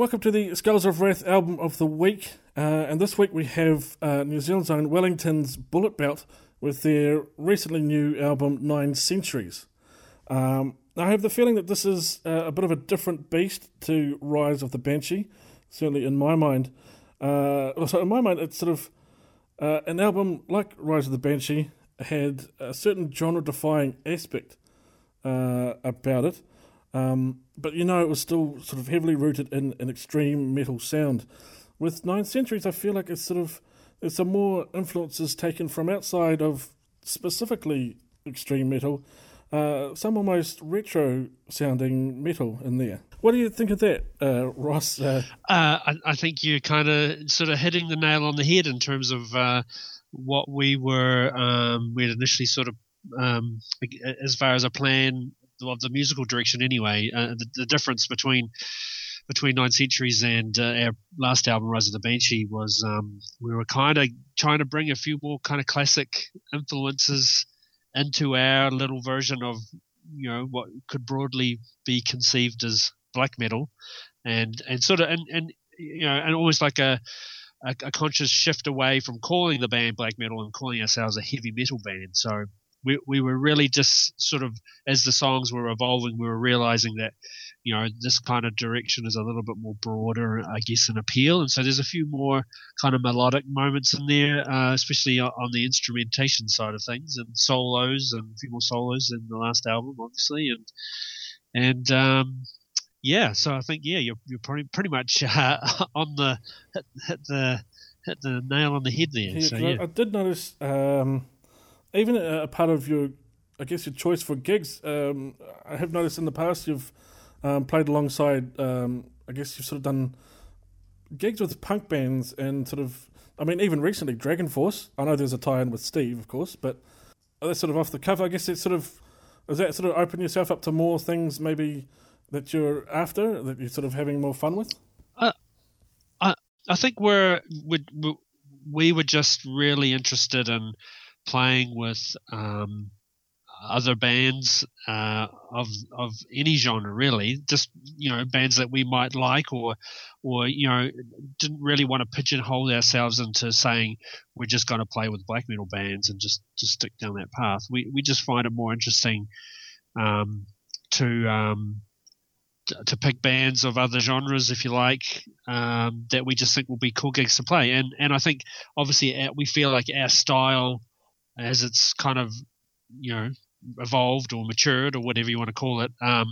Welcome to the Skulls of Wrath album of the week. Uh, and this week we have uh, New Zealand's own Wellington's Bulletbelt with their recently new album Nine Centuries. Um, I have the feeling that this is uh, a bit of a different beast to Rise of the Banshee, certainly in my mind. Uh, so in my mind, it's sort of uh, an album like Rise of the Banshee had a certain genre-defying aspect uh, about it. Um, but you know, it was still sort of heavily rooted in an extreme metal sound. With Nine Centuries, I feel like it's sort of there's some more influences taken from outside of specifically extreme metal, uh, some almost retro sounding metal in there. What do you think of that, uh, Ross? Uh, uh I, I, think you're kind of sort of hitting the nail on the head in terms of uh, what we were um, we had initially sort of um, as far as a plan of the musical direction anyway. Uh, the, the, difference between between Nine Centuries and uh, our last album, Rise of the Banshee, was um, we were kind of trying to bring a few more kind of classic influences into our little version of you know what could broadly be conceived as black metal, and and sort of and and you know and almost like a a, a conscious shift away from calling the band black metal and calling ourselves a heavy metal band. So we, we were really just sort of as the songs were evolving we were realizing that you know this kind of direction is a little bit more broader i guess an appeal. And so there's a few more kind of melodic moments in there uh, especially on the instrumentation side of things and solos and a few more solos in the last album obviously. And and um, yeah so i think yeah you're, you're pretty, pretty much uh, on the hit, hit the hit the nail on the head there. Yeah, so, yeah. I, I did notice um even a, part of your, I guess, your choice for gigs. Um, I have noticed in the past you've um, played alongside. Um, I guess you've sort of done gigs with punk bands and sort of. I mean, even recently, DragonForce. I know there's a tie-in with Steve, of course, but that's sort of off the cuff. I guess it's sort of. Does that sort of open yourself up to more things, maybe that you're after, that you're sort of having more fun with? Uh, I I think we're we we were just really interested in playing with um, other bands uh, of of any genre, really. Just you know, bands that we might like, or or you know, didn't really want to pigeonhole ourselves into saying we're just going to play with black metal bands and just just stick down that path. We we just find it more interesting um, to um, to pick bands of other genres, if you like, um, that we just think will be cool gigs to play. And and I think obviously we feel like our style as it's kind of you know evolved or matured or whatever you want to call it, um,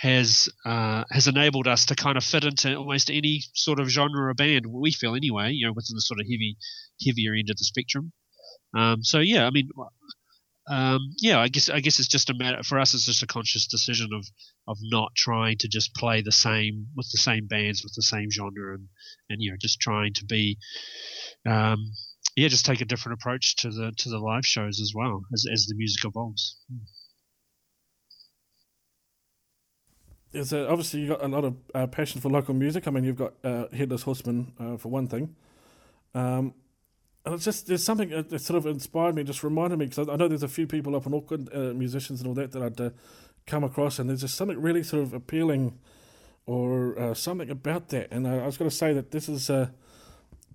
has uh, has enabled us to kind of fit into almost any sort of genre or band. We feel anyway, you know, within the sort of heavy, heavier end of the spectrum. Um, so yeah, I mean, um, yeah, I guess I guess it's just a matter for us. It's just a conscious decision of of not trying to just play the same with the same bands with the same genre and and you know just trying to be um, yeah, just take a different approach to the to the live shows as well as as the music evolves. There's obviously you've got a lot of uh, passion for local music. I mean, you've got uh, Headless Horseman uh, for one thing. Um, and it's just there's something that sort of inspired me, just reminded me because I, I, know there's a few people up in Auckland, uh, musicians and all that, that I'd uh, come across, and there's just something really sort of appealing, or uh, something about that. And I, I was going to say that this is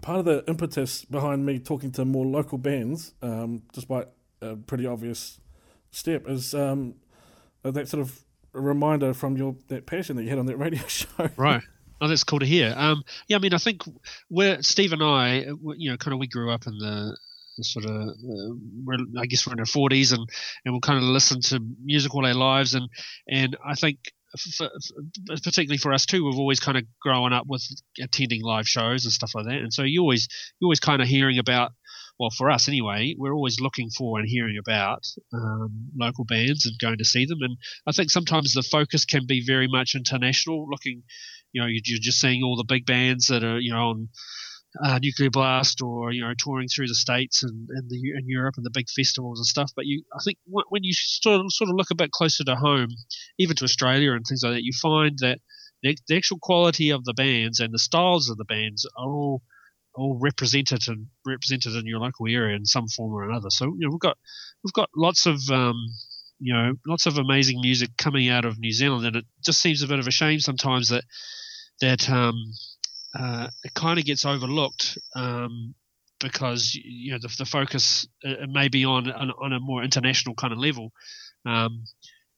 part of the impetus behind me talking to more local bands, um, despite a pretty obvious step, is um, that sort of reminder from your that passion that you had on that radio show. Right. Oh, that's cool to hear. Um, yeah, I mean, I think we're Steve and I, you know, kind of we grew up in the sort of uh, I guess we're in our forties and and we'll kind of listen to music all our lives and and I think for, particularly for us too, we've always kind of grown up with attending live shows and stuff like that, and so you always you always kind of hearing about. Well, for us anyway, we're always looking for and hearing about um, local bands and going to see them. And I think sometimes the focus can be very much international, looking, you know, you're just seeing all the big bands that are, you know, on uh, Nuclear Blast or you know touring through the states and and, the, and Europe and the big festivals and stuff. But you, I think when you sort of, sort of look a bit closer to home, even to Australia and things like that, you find that the, the actual quality of the bands and the styles of the bands are all all represented and represented in your local area in some form or another. So you know we've got we've got lots of um, you know lots of amazing music coming out of New Zealand, and it just seems a bit of a shame sometimes that that um, uh, it kind of gets overlooked um, because you know the, the focus uh, may be on, on, on a more international kind of level. Um,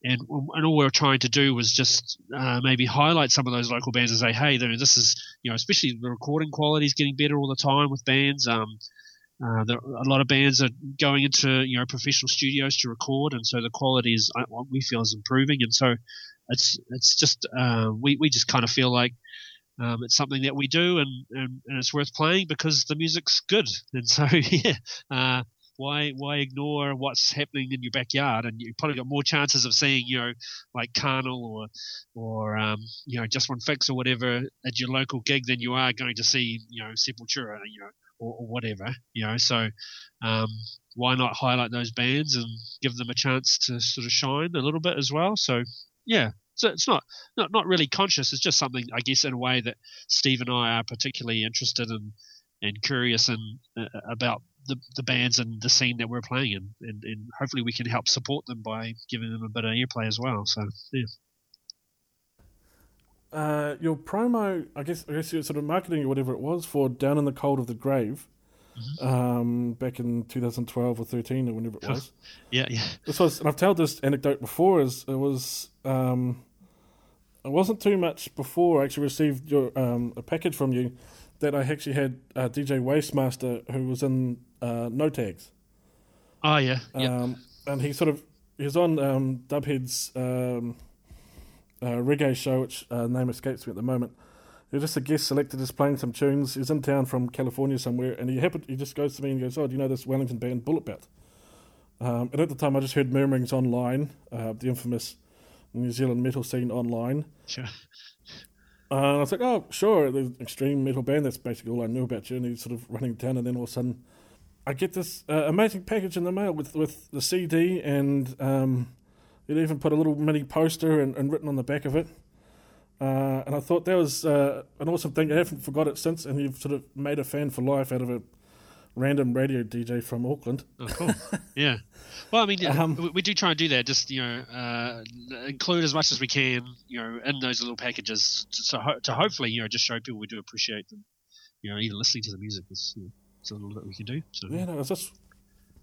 and, and all we are trying to do was just uh, maybe highlight some of those local bands and say, hey, this is you know, especially the recording quality is getting better all the time with bands. Um, uh, there, a lot of bands are going into you know professional studios to record, and so the quality is uh, what we feel is improving. And so it's it's just uh, we we just kind of feel like um, it's something that we do, and, and, and it's worth playing because the music's good. And so yeah, uh, why why ignore what's happening in your backyard? And you probably got more chances of seeing you know like Carnal or or um, you know just one fix or whatever at your local gig than you are going to see you know Sepultura, you know or, or whatever, you know. So um, why not highlight those bands and give them a chance to sort of shine a little bit as well? So yeah, so it's not, not not really conscious. It's just something I guess in a way that Steve and I are particularly interested in and curious and uh, about the, the bands and the scene that we're playing in, and, and hopefully we can help support them by giving them a bit of airplay as well. So yeah. Uh, your promo, I guess, I guess your sort of marketing or whatever it was for "Down in the Cold of the Grave," mm-hmm. um, back in 2012 or 13 or whenever it was. yeah, yeah. This was, and I've told this anecdote before. Is it was, um, it wasn't too much before I actually received your um, a package from you that I actually had uh, DJ Wastemaster who was in uh, No Tags. Oh yeah, yeah. Um, and he sort of he was on um, Dubhead's um, uh, reggae show, which uh, name escapes me at the moment. He was just a guest selected, just playing some tunes. He was in town from California somewhere, and he happened. He just goes to me and goes, "Oh, do you know this Wellington band, Bulletbelt?" Um, and at the time, I just heard murmurings online, uh, the infamous New Zealand metal scene online. Sure. Uh, I was like, "Oh, sure, the extreme metal band." That's basically all I knew about you. And he's sort of running down, and then all of a sudden, I get this uh, amazing package in the mail with with the CD and um, He'd even put a little mini poster and, and written on the back of it. Uh, and I thought that was uh, an awesome thing. I haven't forgot it since, and you've sort of made a fan for life out of a random radio DJ from Auckland. Oh, cool. yeah. Well, I mean, um, we, we, do try and do that. Just you know, uh, include as much as we can, you know, in those little packages, to, ho- to hopefully, you know, just show people we do appreciate them. You know, even listening to the music is you know, it's a little bit we can do. So yeah, no, it's just,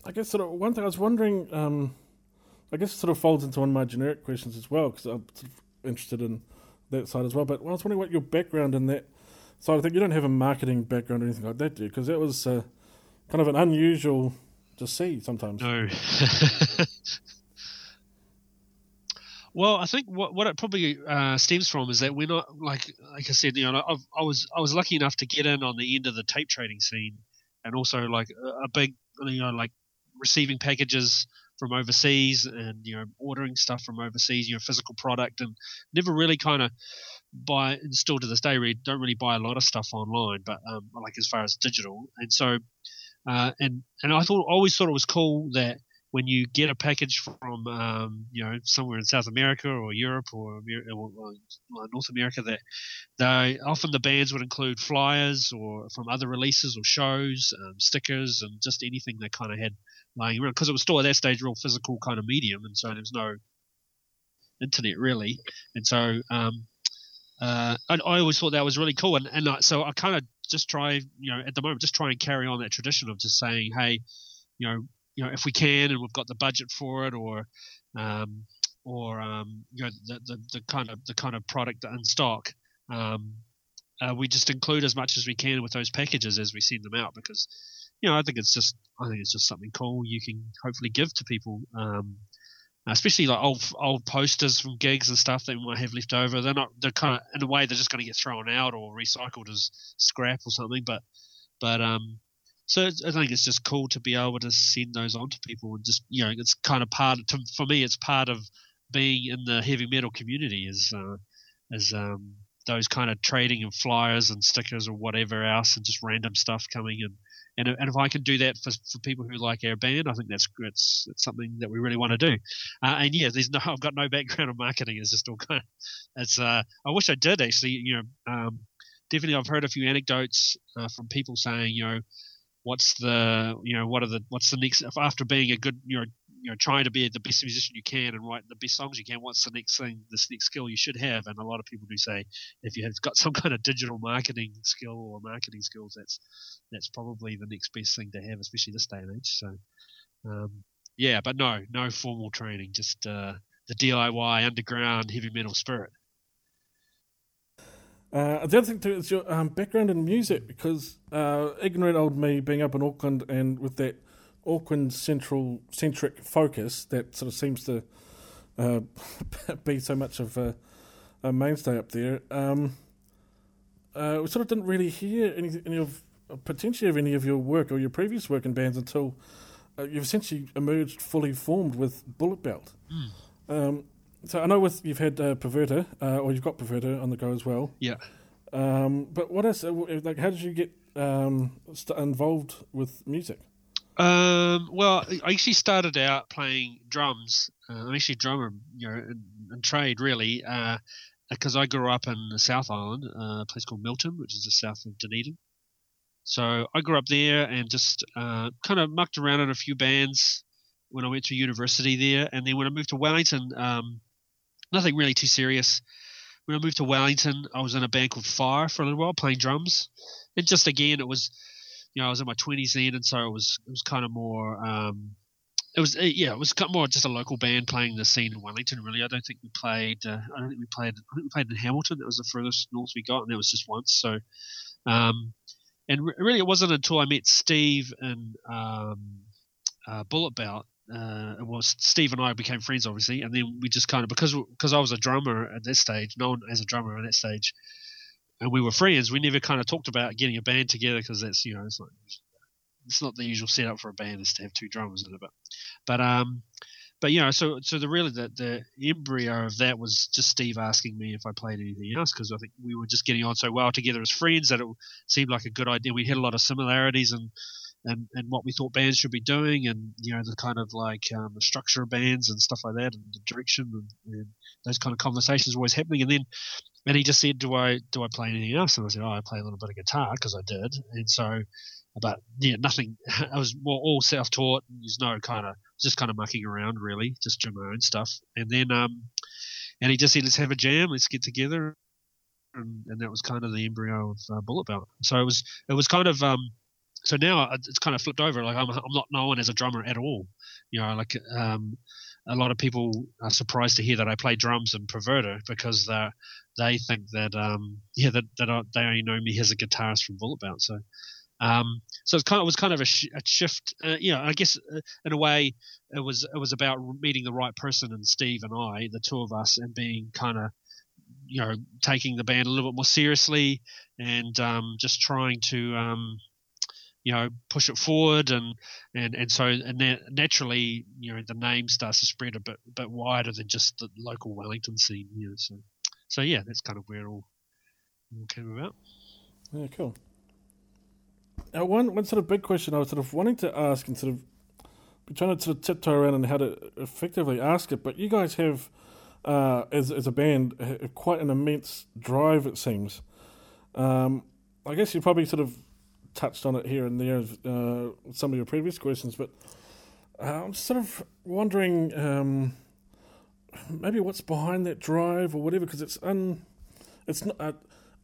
I guess sort of one thing I was wondering. Um, I guess it sort of folds into one of my generic questions as well because I'm sort of interested in that side as well. But I was wondering what your background in that side. I think you don't have a marketing background or anything like that, do you? Because that was uh, kind of an unusual to see sometimes. No. well, I think what what it probably uh, stems from is that we're not like like I said, you know, I've, i was I was lucky enough to get in on the end of the tape trading scene, and also like a, a big you know like receiving packages from overseas and you know ordering stuff from overseas, you know physical product, and never really kind of buy and still to this day we don't really buy a lot of stuff online, but um, like as far as digital, and so uh, and and I thought always thought it was cool that when you get a package from um, you know somewhere in South America or Europe or, or, or, North America that they often the bands would include flyers or from other releases or shows, um, stickers, and just anything they kind of had around because it was still at that stage real physical kind of medium, and so there was no internet really, and so um, uh, I, I, always thought that was really cool, and and I, so I kind of just try, you know, at the moment, just try and carry on that tradition of just saying, hey, you know, you know, if we can and we've got the budget for it, or um, or um, you know, the, the, the kind of the kind of product in stock. Um, uh, we just include as much as we can with those packages as we send them out because you know, I think it's just I think it's just something cool you can hopefully give to people. Um, especially like old old posters from gigs and stuff that we might have left over. They're not they're kind of in a way they're just going to get thrown out or recycled as scrap or something. But but um, so I think it's just cool to be able to send those on to people and just you know it's kind of part to, for me it's part of being in the heavy metal community is uh, is um, those kind of trading and flyers and stickers or whatever else and just random stuff coming and and, and if I can do that for, for people who like our band, I think that's it's, it's something that we really want to do. Uh, and yeah, there's no I've got no background in marketing. It's just all kind of it's. Uh, I wish I did actually. You know, um, definitely I've heard a few anecdotes uh, from people saying, you know, what's the you know what are the what's the next after being a good you know you know trying to be the best musician you can and write the best songs you can. What's the next thing? This next skill you should have. And a lot of people do say if you have got some kind of digital marketing skill or marketing skills, that's that's probably the next best thing to have, especially this day and age. So um, yeah, but no, no formal training, just uh, the DIY underground heavy metal spirit. Uh, the other thing too is your um, background in music, because uh, ignorant old me being up in Auckland and with that Auckland central centric focus that sort of seems to uh, be so much of a, a mainstay up there. Um, uh, we sort of didn't really hear any, any of potentially of any of your work or your previous work in bands until uh, you've essentially emerged fully formed with Bulletbelt. Mm. Um, so I know with you've had uh, Perverter, uh, or you've got Perverter on the go as well. Yeah. Um, but what else? Uh, like, how did you get um, st- involved with music? Um, well, I actually started out playing drums. Uh, I'm actually a drummer, you know, in, in trade really, because uh, I grew up in the South Island, uh, a place called Milton, which is just south of Dunedin. So I grew up there and just uh, kind of mucked around in a few bands when I went to university there, and then when I moved to Wellington, um, nothing really too serious. When I moved to Wellington, I was in a band called Fire for a little while, playing drums, and just again, it was, you know, I was in my twenties then, and so it was it was kind of more. Um, it was yeah, it was more just a local band playing the scene in Wellington. Really, I don't think we played. Uh, I don't think we played. I think we played in Hamilton. That was the furthest north we got, and that was just once. So, um, and re- really, it wasn't until I met Steve and um, uh, Bulletbelt uh, well, Steve and I became friends, obviously, and then we just kind of because because I was a drummer at that stage, known as a drummer at that stage, and we were friends. We never kind of talked about getting a band together because that's you know it's not it's not the usual setup for a band is to have two drummers in it, but but um but you know so so the really the the embryo of that was just Steve asking me if I played anything else because I think we were just getting on so well together as friends that it seemed like a good idea. We had a lot of similarities and and, and what we thought bands should be doing and you know the kind of like um, the structure of bands and stuff like that and the direction and, and those kind of conversations were always happening and then and he just said do I do I play anything else and I said oh I play a little bit of guitar because I did and so but yeah nothing I was all self-taught there's no kind of just kind of mucking around really just doing my own stuff and then um and he just said let's have a jam let's get together and, and that was kind of the embryo of uh, Bulletbelt so it was it was kind of um so now it's kind of flipped over. Like I'm, I'm not known as a drummer at all. You know, like um, a lot of people are surprised to hear that I play drums and Perverter because they they think that um, yeah that, that I, they only know me as a guitarist from Bulletbelt. So um, so it's kind of, it was kind of a, sh- a shift. Uh, you know, I guess uh, in a way it was it was about meeting the right person and Steve and I, the two of us, and being kind of you know taking the band a little bit more seriously and um, just trying to um, you know push it forward and and and so and then naturally you know the name starts to spread a bit bit wider than just the local Wellington scene you know so so yeah that's kind of where it all, all came about. Yeah cool. Now one one sort of big question I was sort of wanting to ask and sort of trying to sort of tiptoe around and how to effectively ask it but you guys have uh, as as a band quite an immense drive it seems. Um, I guess you probably sort of touched on it here and there, uh, some of your previous questions, but uh, I'm sort of wondering um, maybe what's behind that drive or whatever, because it's un, it's not. Uh,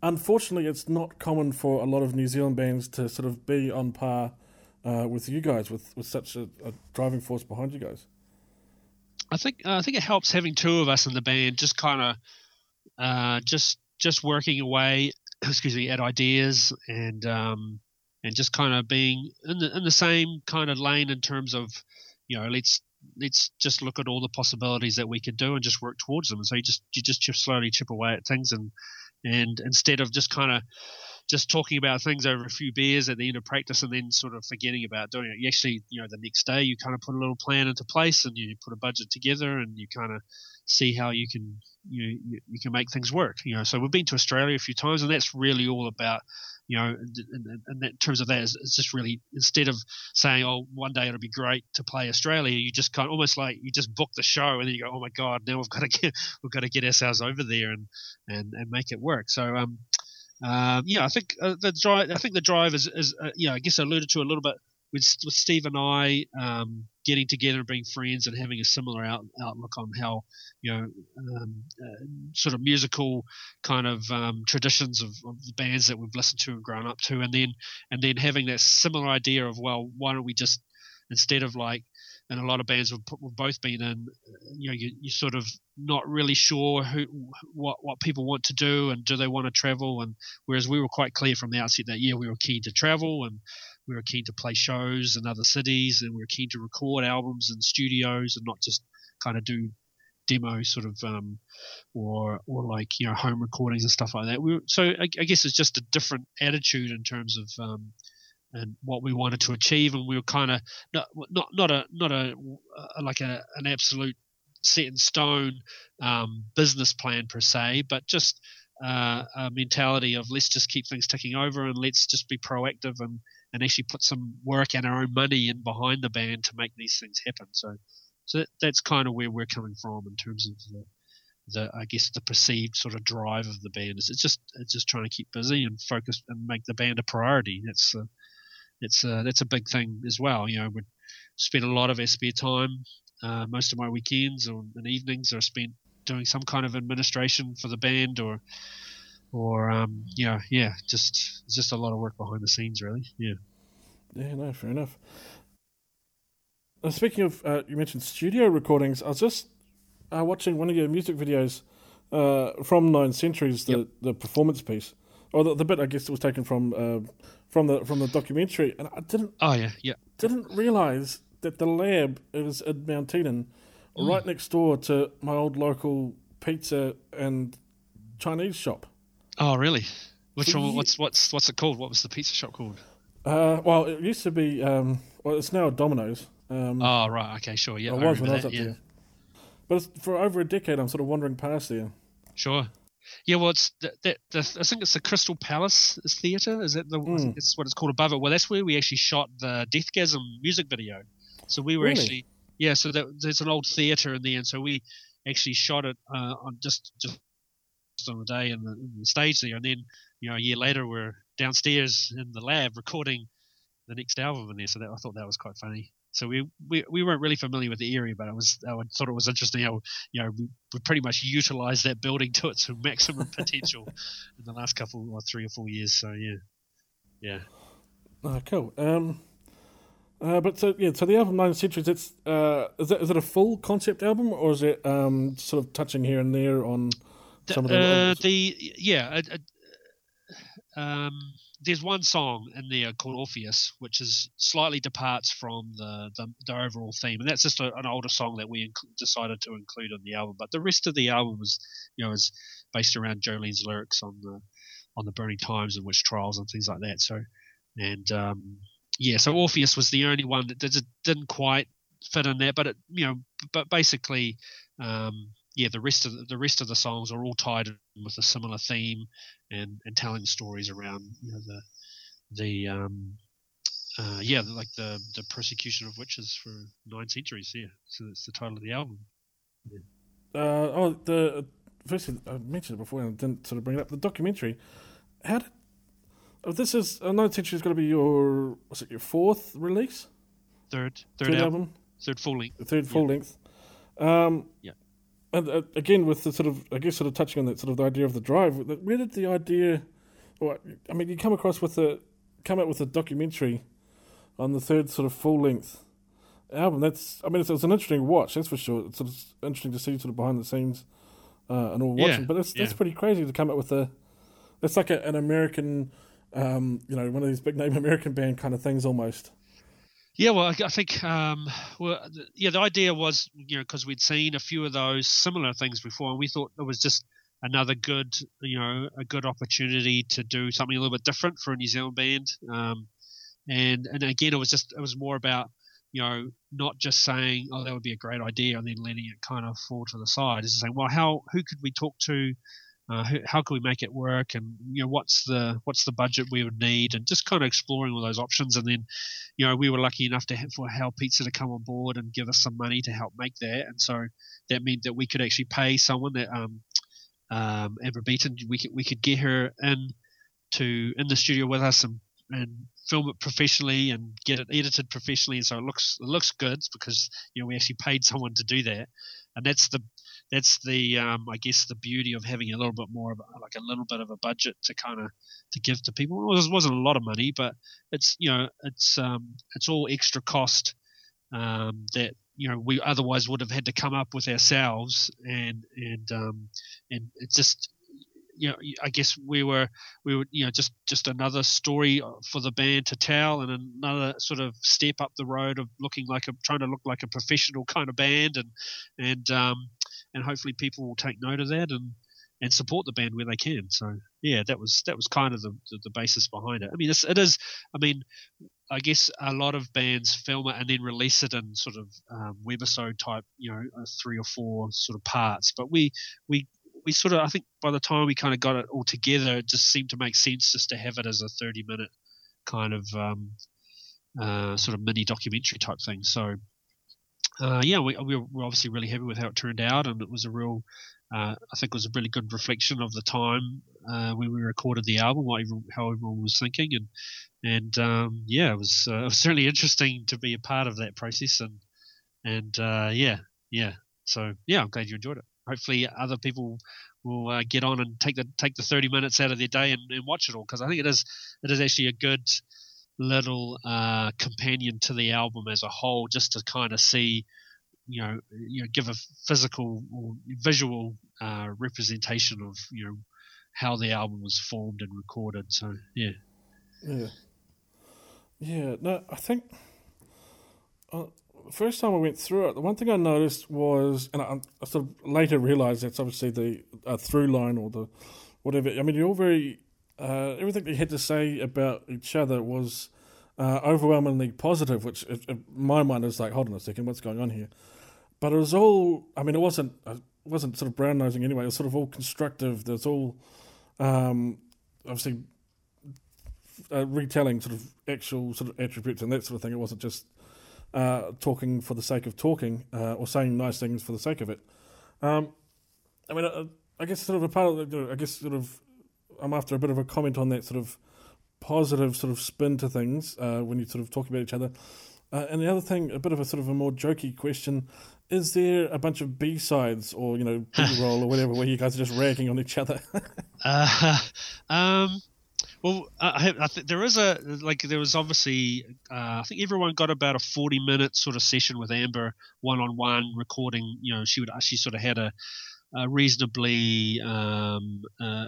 unfortunately, it's not common for a lot of New Zealand bands to sort of be on par uh, with you guys, with with such a, a, driving force behind you guys. I think uh, I think it helps having two of us in the band, just kind of just just working away excuse me, at ideas and um, and just kind of being in the in the same kind of lane in terms of you know let's let's just look at all the possibilities that we could do and just work towards them. And so you just you just chip, slowly chip away at things and and instead of just kind of just talking about things over a few beers at the end of practice and then sort of forgetting about doing it. You actually, you know, the next day you kind of put a little plan into place and you put a budget together and you kind of see how you can you, you, can make things work. You know, so we've been to Australia a few times and that's really all about you know, and, in terms of that, it's just really instead of saying, "Oh, one day it'll be great to play Australia," you just kind of almost like you just book the show and then you go, "Oh my God, now we've got to get we've got to get ourselves over there and and, and make it work." So, um, um, yeah, I think uh, the drive. I think the drive is, is uh, you know, I guess I alluded to a little bit with with Steve and I. Um, getting together and being friends and having a similar out, outlook on how you know um, uh, sort of musical kind of um, traditions of, of, the bands that we've listened to and grown up to, and then and then having that similar idea of well, why don't we just instead of like and a lot of bands we've, we've both been in, you know, you, you're sort of not really sure who, what, what people want to do and do they want to travel. And whereas we were quite clear from the outset that yeah, we were keen to travel and we were keen to play shows in other cities and we were keen to record albums in studios and not just kind of do demo sort of um, or or like you know home recordings and stuff like that. We were, so I, I, guess it's just a different attitude in terms of um, and what we wanted to achieve, and we were kind of not not not a not a, a like a an absolute set in stone um, business plan per se, but just uh, a mentality of let's just keep things ticking over and let's just be proactive and and actually put some work and our own money in behind the band to make these things happen. So so that, that's kind of where we're coming from in terms of the, the I guess the perceived sort of drive of the band. is it's just it's just trying to keep busy and focus and make the band a priority. That's it's a, that's a big thing as well. You know, we spend a lot of our spare time. Uh, most of my weekends or and evenings are spent doing some kind of administration for the band or or um, you know, yeah, just it's just a lot of work behind the scenes, really. Yeah. Yeah, no, fair enough. Uh, speaking of, uh, you mentioned studio recordings. I was just uh, watching one of your music videos uh, from Nine Centuries, the, yep. the performance piece, or the, the bit I guess it was taken from uh, from the from the documentary, and I didn't. Oh yeah, yeah. Didn't realize that the lab is in Mount Eden, mm. right next door to my old local pizza and Chinese shop. Oh really? Which so one? What's what's what's it called? What was the pizza shop called? Uh, well, it used to be. Um, well, it's now Domino's. Um, oh right, okay, sure, yeah. It was when I was that, up yeah. there. But for over a decade, I'm sort of wandering past there. Sure. Yeah, well, it's the, the, the, I think it's the Crystal Palace Theatre. Is that the? Mm. It's what it's called above it. Well, that's where we actually shot the Deathgasm music video. So we were really? actually, yeah. So that, there's an old theatre in there, and so we actually shot it uh, on just just on the day in the, in the stage there, and then you know a year later we're downstairs in the lab recording the next album in there. So that, I thought that was quite funny. So we, we, we weren't really familiar with the area, but I was I thought it was interesting how you know we, we pretty much utilized that building to its maximum potential in the last couple or three or four years. So yeah, yeah. Oh, cool. Um, uh, but so yeah, so the album Nine Centuries, it's uh, is it is it a full concept album or is it um sort of touching here and there on some the, of the uh, the yeah. um, there's one song in there called Orpheus, which is slightly departs from the the, the overall theme, and that's just a, an older song that we inc- decided to include on the album. But the rest of the album is, you know, is based around Jolene's lyrics on the on the burning times and witch trials and things like that. So, and um, yeah, so Orpheus was the only one that didn't quite fit in there, but it, you know, but basically, um, yeah, the rest of the, the, rest of the songs are all tied in with a similar theme and, and telling stories around you know, the the um, uh, yeah like the the persecution of witches for nine centuries. Yeah, so that's the title of the album. Yeah. Uh, oh, the firstly I mentioned it before and I didn't sort of bring it up. The documentary. How did oh, this is uh, nine centuries going to be your was it your fourth release? Third, third, third album. album. Third full length. Third full yeah. length. Um, yeah and uh, again with the sort of I guess sort of touching on that sort of the idea of the drive. Where did the idea? Or I mean, you come across with a come out with a documentary on the third sort of full length album. That's I mean, it's, it's, an interesting watch. That's for sure. It's sort of interesting to see sort of behind the scenes uh, and all watching. Yeah, but that's yeah. that's pretty crazy to come out with a. It's like a, an American, um, you know, one of these big name American band kind of things almost. Yeah, well, I think, um, well, yeah, the idea was, you know, because we'd seen a few of those similar things before, and we thought it was just another good, you know, a good opportunity to do something a little bit different for a New Zealand band. Um, and and again, it was just it was more about, you know, not just saying, oh, that would be a great idea, and then letting it kind of fall to the side. It's just saying, well, how who could we talk to? Uh, how, can we make it work? And you know what's the what's the budget we would need? And just kind of exploring all those options. And then you know we were lucky enough to have, for Pizza to come on board and give us some money to help make that. And so that meant that we could actually pay someone that um, um, Amber Beaton we could we could get her in to in the studio with us and and film it professionally and get it edited professionally, and so it looks it looks good because you know we actually paid someone to do that, and that's the that's the um, I guess the beauty of having a little bit more of a, like a little bit of a budget to kind of to give to people. It wasn't a lot of money, but it's you know it's um, it's all extra cost um, that you know we otherwise would have had to come up with ourselves, and and um, and it's just you know, I guess we were we were you know just just another story for the band to tell, and another sort of step up the road of looking like a trying to look like a professional kind of band, and and um, and hopefully people will take note of that and and support the band where they can. So yeah, that was that was kind of the the, the basis behind it. I mean, it's, it is. I mean, I guess a lot of bands film it and then release it in sort of um, webisode type, you know, uh, three or four sort of parts. But we we we sort of I think by the time we kind of got it all together, it just seemed to make sense just to have it as a 30 minute kind of um, uh, sort of mini documentary type thing. So uh, yeah, we, we were obviously really happy with how it turned out, and it was a real, uh, I think, it was a really good reflection of the time uh, when we recorded the album, what everyone, how everyone was thinking, and and um, yeah, it was uh, it was certainly interesting to be a part of that process, and and uh, yeah, yeah, so yeah, I'm glad you enjoyed it. Hopefully other people will uh, get on and take the take the 30 minutes out of their day and, and watch it all because I think it is it is actually a good little uh, companion to the album as a whole just to kind of see you know you know give a physical or visual uh, representation of you know how the album was formed and recorded so yeah yeah yeah no I think uh, first time I went through it, the one thing I noticed was, and I, I sort of later realised that's obviously the uh, through line or the whatever. I mean, you're all very uh, everything they had to say about each other was uh, overwhelmingly positive, which in my mind is like, hold on a second, what's going on here? But it was all. I mean, it wasn't. It wasn't sort of brown nosing anyway. It was sort of all constructive. There's all um, obviously uh, retelling sort of actual sort of attributes and that sort of thing. It wasn't just uh, talking for the sake of talking uh, or saying nice things for the sake of it. Um, I mean, uh, I guess sort of a part of the, I guess sort of I'm after a bit of a comment on that sort of positive sort of spin to things uh, when you sort of talk about each other. Uh, and the other thing, a bit of a sort of a more jokey question: Is there a bunch of B sides or you know B roll or whatever where you guys are just ragging on each other? uh, um, well, I, I think there is a like there was obviously uh, I think everyone got about a forty minute sort of session with Amber one on one recording. You know, she would she sort of had a, a reasonably um, uh,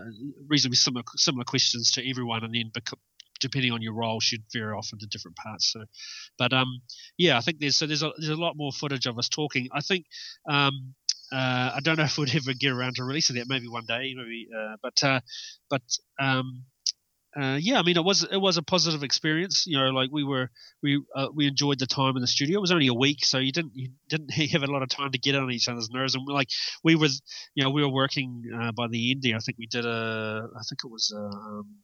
reasonably similar similar questions to everyone, and then depending on your role, she'd veer off into different parts. So, but um, yeah, I think there's so there's a there's a lot more footage of us talking. I think um, uh, I don't know if we'd ever get around to releasing that. Maybe one day, maybe. Uh, but uh, but um, uh, yeah, I mean, it was it was a positive experience. You know, like we were we uh, we enjoyed the time in the studio. It was only a week, so you didn't you didn't have a lot of time to get on each other's nerves. And like we were, you know, we were working uh, by the end there. I think we did a, I think it was a, um,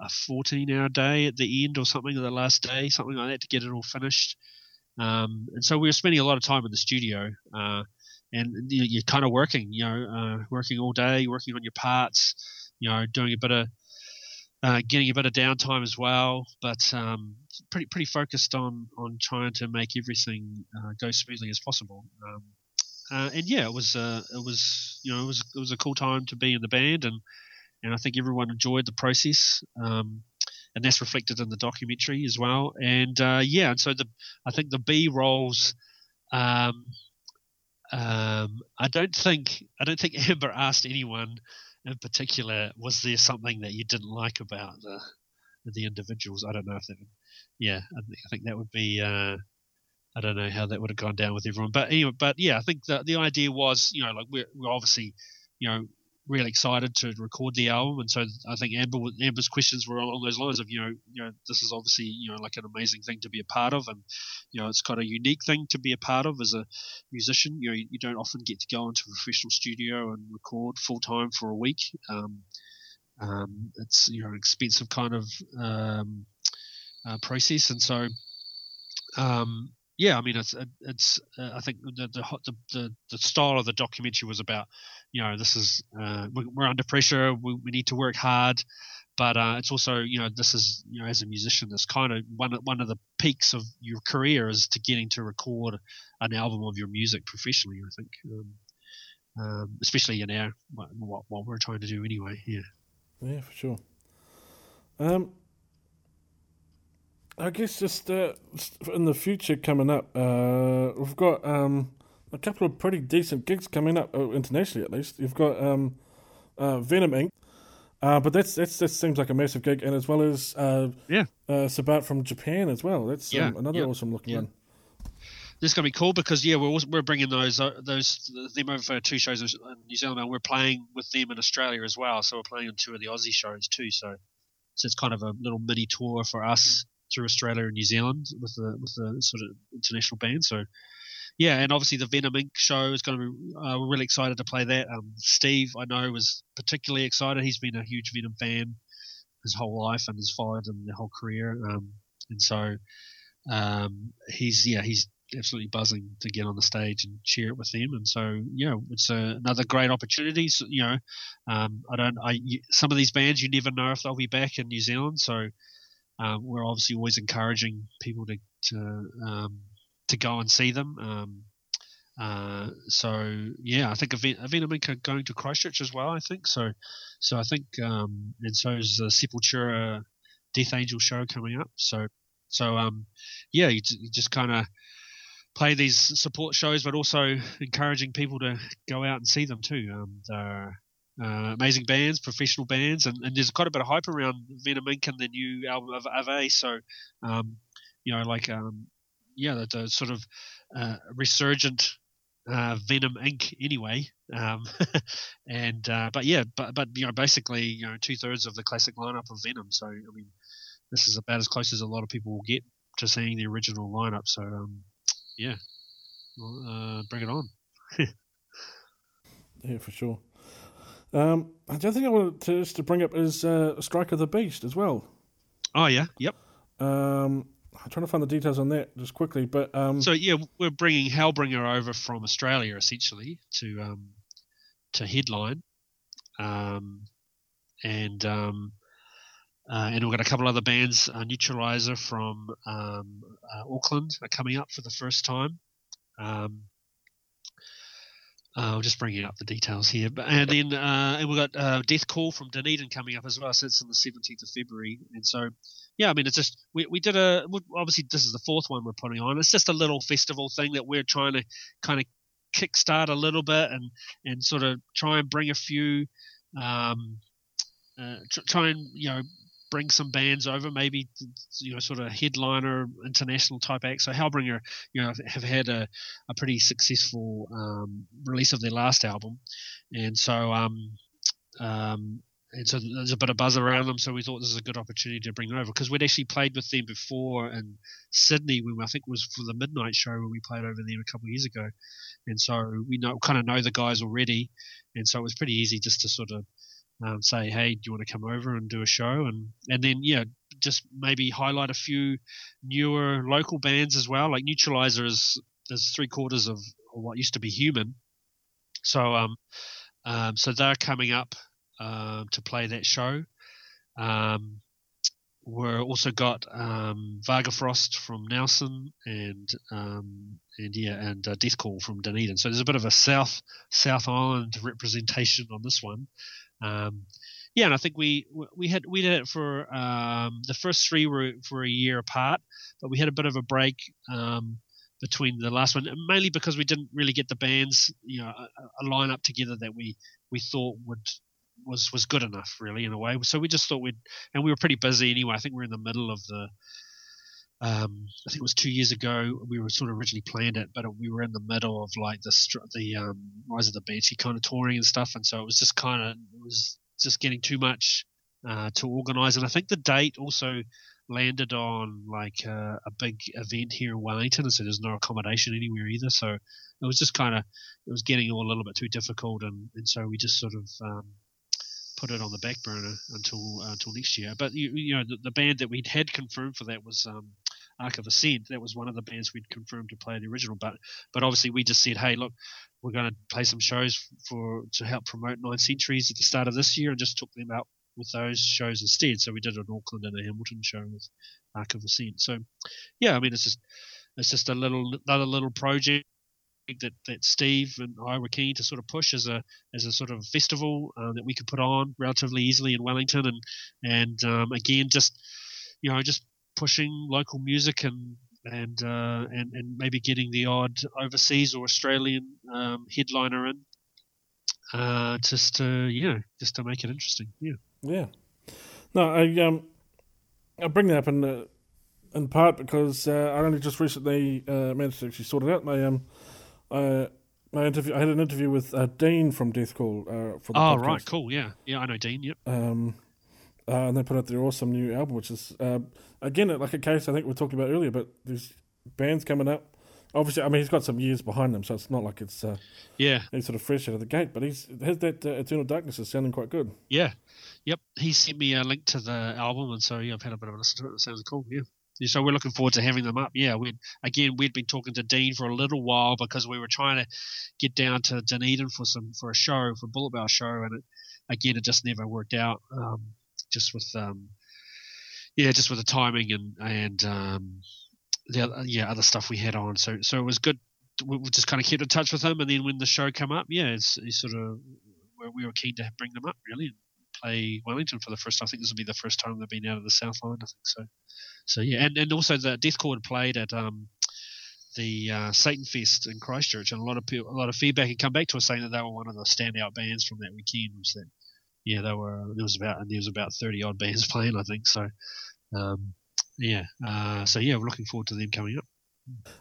a 14 hour day at the end or something, the last day, something like that, to get it all finished. Um, and so we were spending a lot of time in the studio. Uh, and you are kind of working, you know, uh, working all day, working on your parts, you know, doing a bit of uh, getting a bit of downtime as well, but um, pretty pretty focused on on trying to make everything uh, go smoothly as possible. Um, uh, and yeah, it was uh, it was you know it was it was a cool time to be in the band, and and I think everyone enjoyed the process. Um, and that's reflected in the documentary as well. And uh, yeah, and so the I think the B rolls. Um, um, I don't think I don't think Amber asked anyone in particular, was there something that you didn't like about the the individuals? I don't know if that. Yeah, I think, I think that would be. Uh, I don't know how that would have gone down with everyone, but anyway, but yeah, I think the the idea was, you know, like we're, we're obviously, you know, really excited to record the album, and so I think Amber Amber's questions were along those lines of you know you know this is obviously you know like an amazing thing to be a part of, and you know it's quite a unique thing to be a part of as a musician. You know you, you don't often get to go into a professional studio and record full time for a week. Um, um, it's you know an expensive kind of um, uh, process, and so um, yeah, I mean, it's it's. Uh, I think the, the the the style of the documentary was about, you know, this is uh, we're under pressure. We, we need to work hard, but uh, it's also you know this is you know as a musician this kind of one one of the peaks of your career is to getting to record an album of your music professionally. I think, um, um, especially in our what, what we're trying to do anyway. Yeah, yeah, for sure. Um, I guess just uh, in the future coming up, uh, we've got um, a couple of pretty decent gigs coming up uh, internationally, at least. You've got um, uh, Venom Inc. Uh, but that's that's that seems like a massive gig, and as well as uh, yeah, uh, Sabbat from Japan as well. That's um, yeah, another yeah, awesome looking yeah. one. This is gonna be cool because yeah, we're we're bringing those uh, those them over for two shows in New Zealand, and we're playing with them in Australia as well. So we're playing on two of the Aussie shows too. So so it's kind of a little mini tour for us through Australia and New Zealand with the with the sort of international band. So yeah, and obviously the Venom Inc. show is going to be. Uh, we're really excited to play that. Um, Steve, I know, was particularly excited. He's been a huge Venom fan his whole life and has followed them their whole career. Um, and so um, he's yeah he's absolutely buzzing to get on the stage and share it with them. And so yeah, it's a, another great opportunity. So, you know, um, I don't. I some of these bands you never know if they'll be back in New Zealand. So um, we're obviously always encouraging people to to um, to go and see them. Um, uh, so yeah, I think Venom are going to Christchurch as well. I think so. So I think, um, and so is the Sepultura Death Angel show coming up. So so um, yeah, you, you just kind of play these support shows, but also encouraging people to go out and see them too. Um, they're uh, amazing bands, professional bands, and, and, there's quite a bit of hype around Venom Inc. and the new album of Ave. So, um, you know, like um, yeah, the, the sort of uh, resurgent uh, Venom Inc. Anyway, um, and uh, but yeah, but but you know, basically, you know, two thirds of the classic lineup of Venom. So I mean, this is about as close as a lot of people will get to seeing the original lineup. So um, yeah, well, uh, bring it on. yeah, for sure. Um, the other thing I wanted to, just to bring up is uh, Strike of the Beast as well. Oh yeah, yep. Um, I'm trying to find the details on that just quickly, but um, so yeah, we're bringing Hellbringer over from Australia essentially to um, to headline, um, and um, uh, and we've got a couple other bands. Uh, Neutralizer from um, uh, Auckland are coming up for the first time. Um, uh, I'm just bringing up the details here, and then uh, and we've got uh, Death Call from Dunedin coming up as well. So it's on the 17th of February, and so yeah, I mean, it's just we, we did a obviously this is the fourth one we're putting on. It's just a little festival thing that we're trying to kind of kickstart a little bit and and sort of try and bring a few, um, uh, try and you know bring some bands over, maybe you know, sort of headliner international type acts. So Hellbringer, you know, have had a, a pretty successful um, release of their last album, and so um, um, and so there's a bit of buzz around them. So we thought this is a good opportunity to bring them over because we'd actually played with them before in Sydney when I think it was for the midnight show when we played over there a couple of years ago, and so we know kind of know the guys already, and so it was pretty easy just to sort of um, say, hey, do you want to come over and do a show? And and then yeah, just maybe highlight a few newer local bands as well. Like Neutralizer is is three quarters of what used to be Human, so um, um so they're coming up um, to play that show. Um, we're also got um, Vargafrost from Nelson and um, and yeah and uh, Death Call from Dunedin. So there's a bit of a South South Island representation on this one. Um, yeah, and I think we we had we did it for um, the first three were for a year apart, but we had a bit of a break um, between the last one, mainly because we didn't really get the bands, you know, a, a lineup together that we we thought would was was good enough, really, in a way. So we just thought we'd, and we were pretty busy anyway. I think we are in the middle of the um, I think it was two years ago. We were sort of originally planned it, but we were in the middle of like the the um, Rise of the Banshee kind of touring and stuff, and so it was just kind of it was just getting too much uh, to organise. And I think the date also landed on like uh, a big event here in Wellington, and so there's no accommodation anywhere either. So it was just kind of it was getting all a little bit too difficult, and, and so we just sort of um, put it on the back burner until uh, until next year. But you, you know, the, the, band that we'd had confirmed for that was um, Arc of Ascent. That was one of the bands we'd confirmed to play the original. But but obviously we just said, hey, look, we're going to play some shows for to help promote Nine Centuries at the start of this year, and just took them out with those shows instead. So we did an Auckland and a Hamilton show with Arc of Ascent. So yeah, I mean it's just it's just a little another little project that, that Steve and I were keen to sort of push as a as a sort of festival uh, that we could put on relatively easily in Wellington and and um, again just you know just pushing local music and and uh, and and maybe getting the odd overseas or Australian um, headliner in uh, just to yeah just to make it interesting yeah yeah no I um I bring that up in uh, in part because uh, I only just recently uh, managed to actually sort it out my um uh, my interview. I had an interview with uh, Dean from Death Call uh, for the Oh podcast. right, cool. Yeah, yeah, I know Dean. Yep. Um, uh, and they put out their awesome new album, which is uh, again like a case I think we talked about earlier. But there's bands coming up. Obviously, I mean he's got some years behind him, so it's not like it's uh, Yeah, he's sort of fresh out of the gate. But he's has that uh, Eternal Darkness is sounding quite good. yeah, yep. He sent me a link to the album, and so yeah, I've had a bit of a listen to it. It sounds cool. Yeah. So we're looking forward to having them up. Yeah, we again we'd been talking to Dean for a little while because we were trying to get down to Dunedin for some for a show for Bulletbelt show, and it, again it just never worked out. Um, just with um, yeah, just with the timing and and um, the yeah other stuff we had on. So so it was good. We just kind of kept in touch with him, and then when the show came up, yeah, it's, it's sort of we- we were keen to bring them up really and play Wellington for the first time. I think this will be the first time they've been out of the South Island. I think so. So yeah, and, and also the Death Chord played at um, the uh, Satan Fest in Christchurch, and a lot of people, a lot of feedback had come back to us saying that they were one of the standout bands from that weekend. Was that yeah, they were. There was about there was about thirty odd bands playing, I think. So um, yeah, uh, so yeah, we're looking forward to them coming up.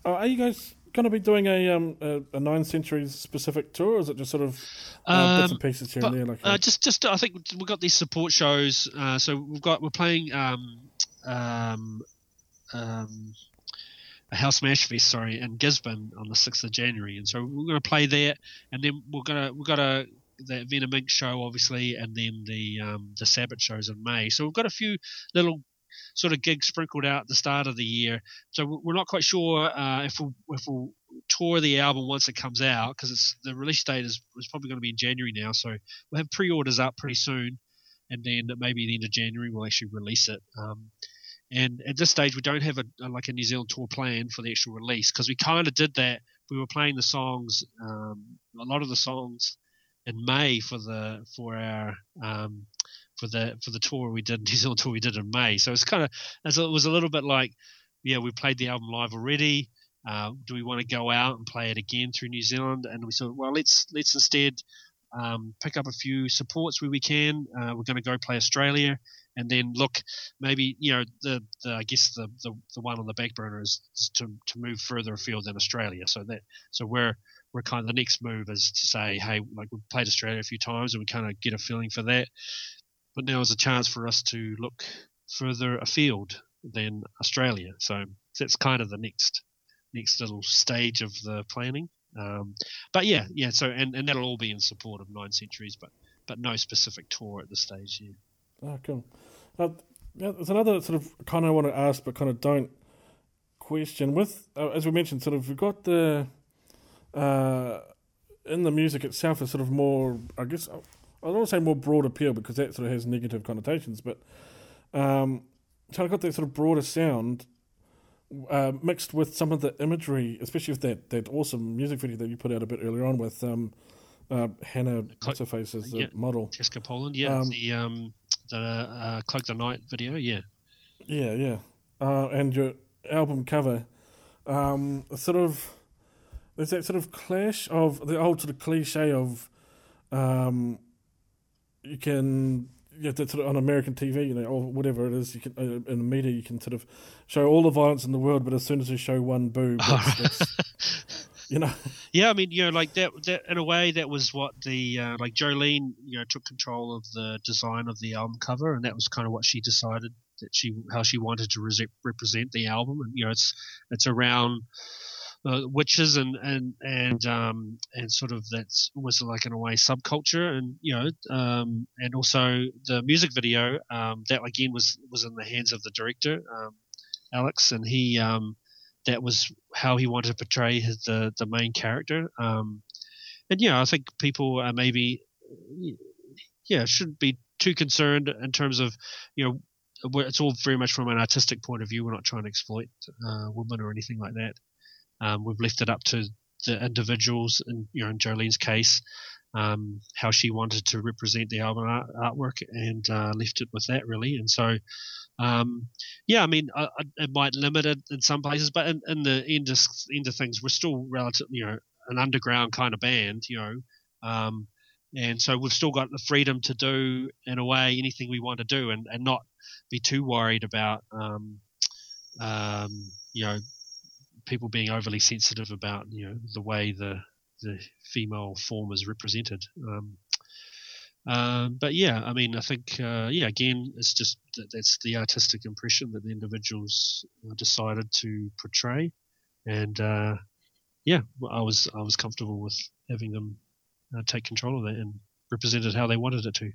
Uh, are you guys going to be doing a um a, a nine centuries specific tour, or is it just sort of uh, bits Um, and pieces here but, and there? Like Uh, just, just I think we've got these support shows. Uh, so we've got we're playing um, um, um, a House Smash Fest, sorry, in Gisborne on the sixth of January, and so we're going to play there, and then we're gonna we've got a the Venom Inc. show, obviously, and then the um, the Sabbat shows in May. So we've got a few little sort of gigs sprinkled out at the start of the year. So we- we're not quite sure uh, if we'll if we'll tour the album once it comes out because the release date is, is probably going to be in January now. So we'll have pre-orders up pretty soon, and then maybe at the end of January we'll actually release it. Um, and at this stage, we don't have a, a like a New Zealand tour plan for the actual release because we kind of did that. We were playing the songs, um, a lot of the songs in May for the for our um, for the for the tour we did New Zealand tour we did in May. So it's kind of it was a little bit like yeah we played the album live already. Uh, do we want to go out and play it again through New Zealand? And we said, well, let's let's instead um, pick up a few supports where we can. Uh, we're going to go play Australia, and then look maybe you know the, the I guess the, the the one on the back burner is, to to move further afield than Australia. So that so we're we're kind of the next move is to say, hey, like we've played Australia a few times and we kind of get a feeling for that. But now is a chance for us to look further afield than Australia. So that's kind of the next next little stage of the planning. Um, but yeah, yeah. So and, and that'll all be in support of Nine Centuries, but but no specific tour at this stage. Yeah. Oh, cool. Uh, yeah, there's another sort of kind of want to ask, but kind of don't question. With uh, as we mentioned, sort of we've got the uh, in the music itself is sort of more, I guess, I don't want to say more broad appeal because that sort of has negative connotations, but um, so I got that sort of broader sound. Uh, mixed with some of the imagery, especially with that, that awesome music video that you put out a bit earlier on with um, uh, Hannah her face as the Yeah. model. Tesca Poland, yeah. Um, the um the uh, Cloak the Night video, yeah. Yeah, yeah. Uh, and your album cover, um, sort of, there's that sort of clash of the old sort of cliche of, um, you can, yeah, that sort of on American TV, you know, or whatever it is, you can uh, in the media, you can sort of show all the violence in the world, but as soon as you show one boob, that's, that's, you know, Yeah, I mean, you know, like that. That in a way, that was what the uh, like Jolene, you know, took control of the design of the album cover, and that was kind of what she decided that she how she wanted to re- represent the album, and you know, it's it's around witches and and and um and sort of that's almost like in a way subculture, and you know, um and also the music video, um that again was was in the hands of the director, um, Alex, and he um that was how he wanted to portray his, the the main character. Um, and yeah, I think people are maybe yeah shouldn't be too concerned in terms of you know it's all very much from an artistic point of view. We're not trying to exploit uh, women or anything like that. Um, we've left it up to the individuals, and you know, in Jolene's case, um, how she wanted to represent the album art, artwork, and uh, left it with that really. And so, um, yeah, I mean, I, I, it might limit it in some places, but in, in the end of, end of things, we're still relatively, you know, an underground kind of band, you know. Um, and so we've still got the freedom to do in a way anything we want to do and, and not be too worried about um, um, you know people being overly sensitive about you know the way the the female form is represented. Um, um, but yeah, I mean, I think uh, yeah, again, it's just that that's the artistic impression that the individuals decided to portray, and uh, yeah, I was I was comfortable with having them uh, take control of that and represented how they wanted it to.